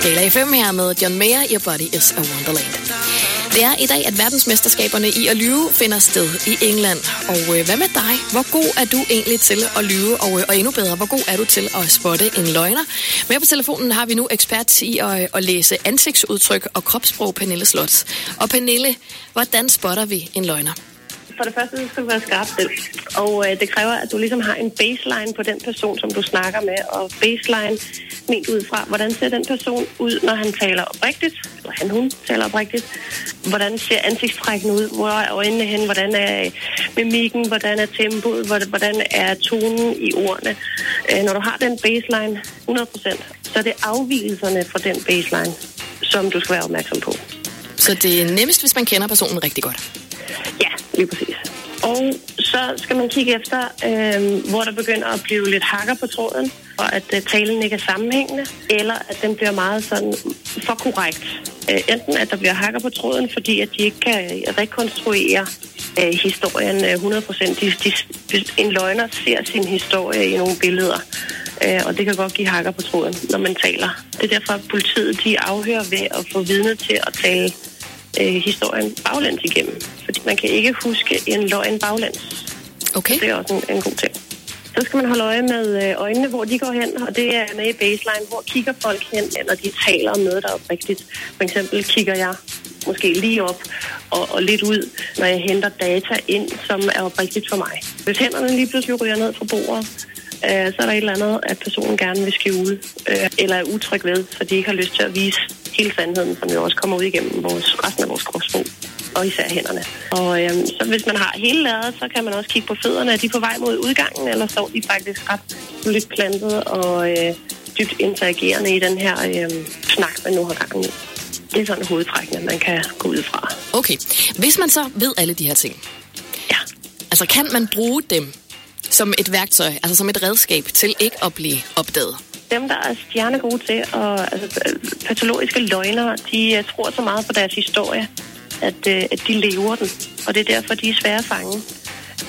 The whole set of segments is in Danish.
Skala FM her med John Mayer, Your Body is a Wonderland. Det er i dag, at verdensmesterskaberne i at lyve finder sted i England. Og øh, hvad med dig? Hvor god er du egentlig til at lyve? Og, øh, og endnu bedre, hvor god er du til at spotte en løgner? Med på telefonen har vi nu ekspert i at, øh, at læse ansigtsudtryk og kropssprog, Pernille Slots. Og Pernille, hvordan spotter vi en løgner? For det første skal du være skarp selv. Og øh, det kræver, at du ligesom har en baseline på den person, som du snakker med. Og baseline ment ud fra, hvordan ser den person ud, når han taler oprigtigt, eller han, hun taler oprigtigt. Hvordan ser ansigtstrækken ud? Hvor er øjnene hen? Hvordan er øh, mimikken? Hvordan er tempoet? Hvordan er tonen i ordene? Øh, når du har den baseline 100%, så er det afvielserne fra den baseline, som du skal være opmærksom på. Så det er nemmest, hvis man kender personen rigtig godt? Lige præcis. Og så skal man kigge efter, øh, hvor der begynder at blive lidt hakker på tråden, og at øh, talen ikke er sammenhængende, eller at den bliver meget sådan for korrekt. Øh, enten at der bliver hakker på tråden, fordi at de ikke kan rekonstruere øh, historien øh, 100%. De, de, en løgner ser sin historie i nogle billeder, øh, og det kan godt give hakker på tråden, når man taler. Det er derfor, at politiet de afhører ved at få vidne til at tale øh, historien baglæns igennem. Fordi man kan ikke huske en løgn baglæns. Okay. Det er også en, en god ting. Så skal man holde øje med øh, øjnene, hvor de går hen, og det er med i baseline. Hvor kigger folk hen, når de taler om noget, der er oprigtigt? For eksempel kigger jeg måske lige op og, og lidt ud, når jeg henter data ind, som er oprigtigt for mig. Hvis hænderne lige pludselig ryger ned fra bordet, øh, så er der et eller andet, at personen gerne vil skjule, øh, eller er utryg ved, så de ikke har lyst til at vise hele sandheden, som jo også kommer ud igennem vores, resten af vores kropssprog og især hænderne. Og øhm, så hvis man har hele ladet, så kan man også kigge på fødderne. Er de på vej mod udgangen, eller står de faktisk ret lidt plantet og øh, dybt interagerende i den her øh, snak, man nu har gang i? Det er sådan hovedtrækkende, man kan gå ud fra. Okay. Hvis man så ved alle de her ting, ja. altså kan man bruge dem som et værktøj, altså som et redskab til ikke at blive opdaget? Dem, der er stjernegode til, og altså, patologiske løgnere, de øh, tror så meget på deres historie, at, øh, at de lever den. Og det er derfor, de er svære at fange.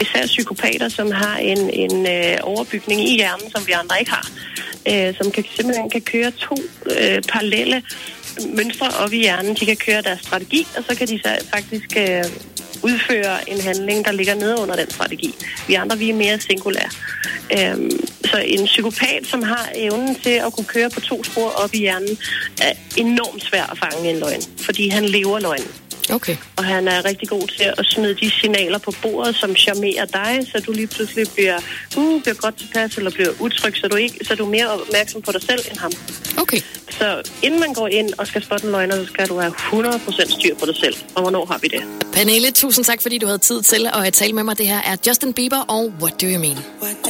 Især psykopater, som har en, en øh, overbygning i hjernen, som vi andre ikke har. Øh, som kan, simpelthen kan køre to øh, parallelle mønstre op i hjernen. De kan køre deres strategi, og så kan de så faktisk øh, udføre en handling, der ligger nede under den strategi. Vi andre, vi er mere singulære. Øhm, så en psykopat, som har evnen til at kunne køre på to spor op i hjernen, er enormt svær at fange en løgn, fordi han lever løgnen. Okay. Og han er rigtig god til at smide de signaler på bordet, som charmerer dig, så du lige pludselig bliver, uh, bliver godt tilpas, eller bliver utryg, så du, ikke, så du er mere opmærksom på dig selv end ham. Okay. Så inden man går ind og skal spotte en løgner, så skal du have 100% styr på dig selv. Og hvornår har vi det? Pernille, tusind tak, fordi du havde tid til at tale med mig. Det her er Justin Bieber og What Do You Mean? What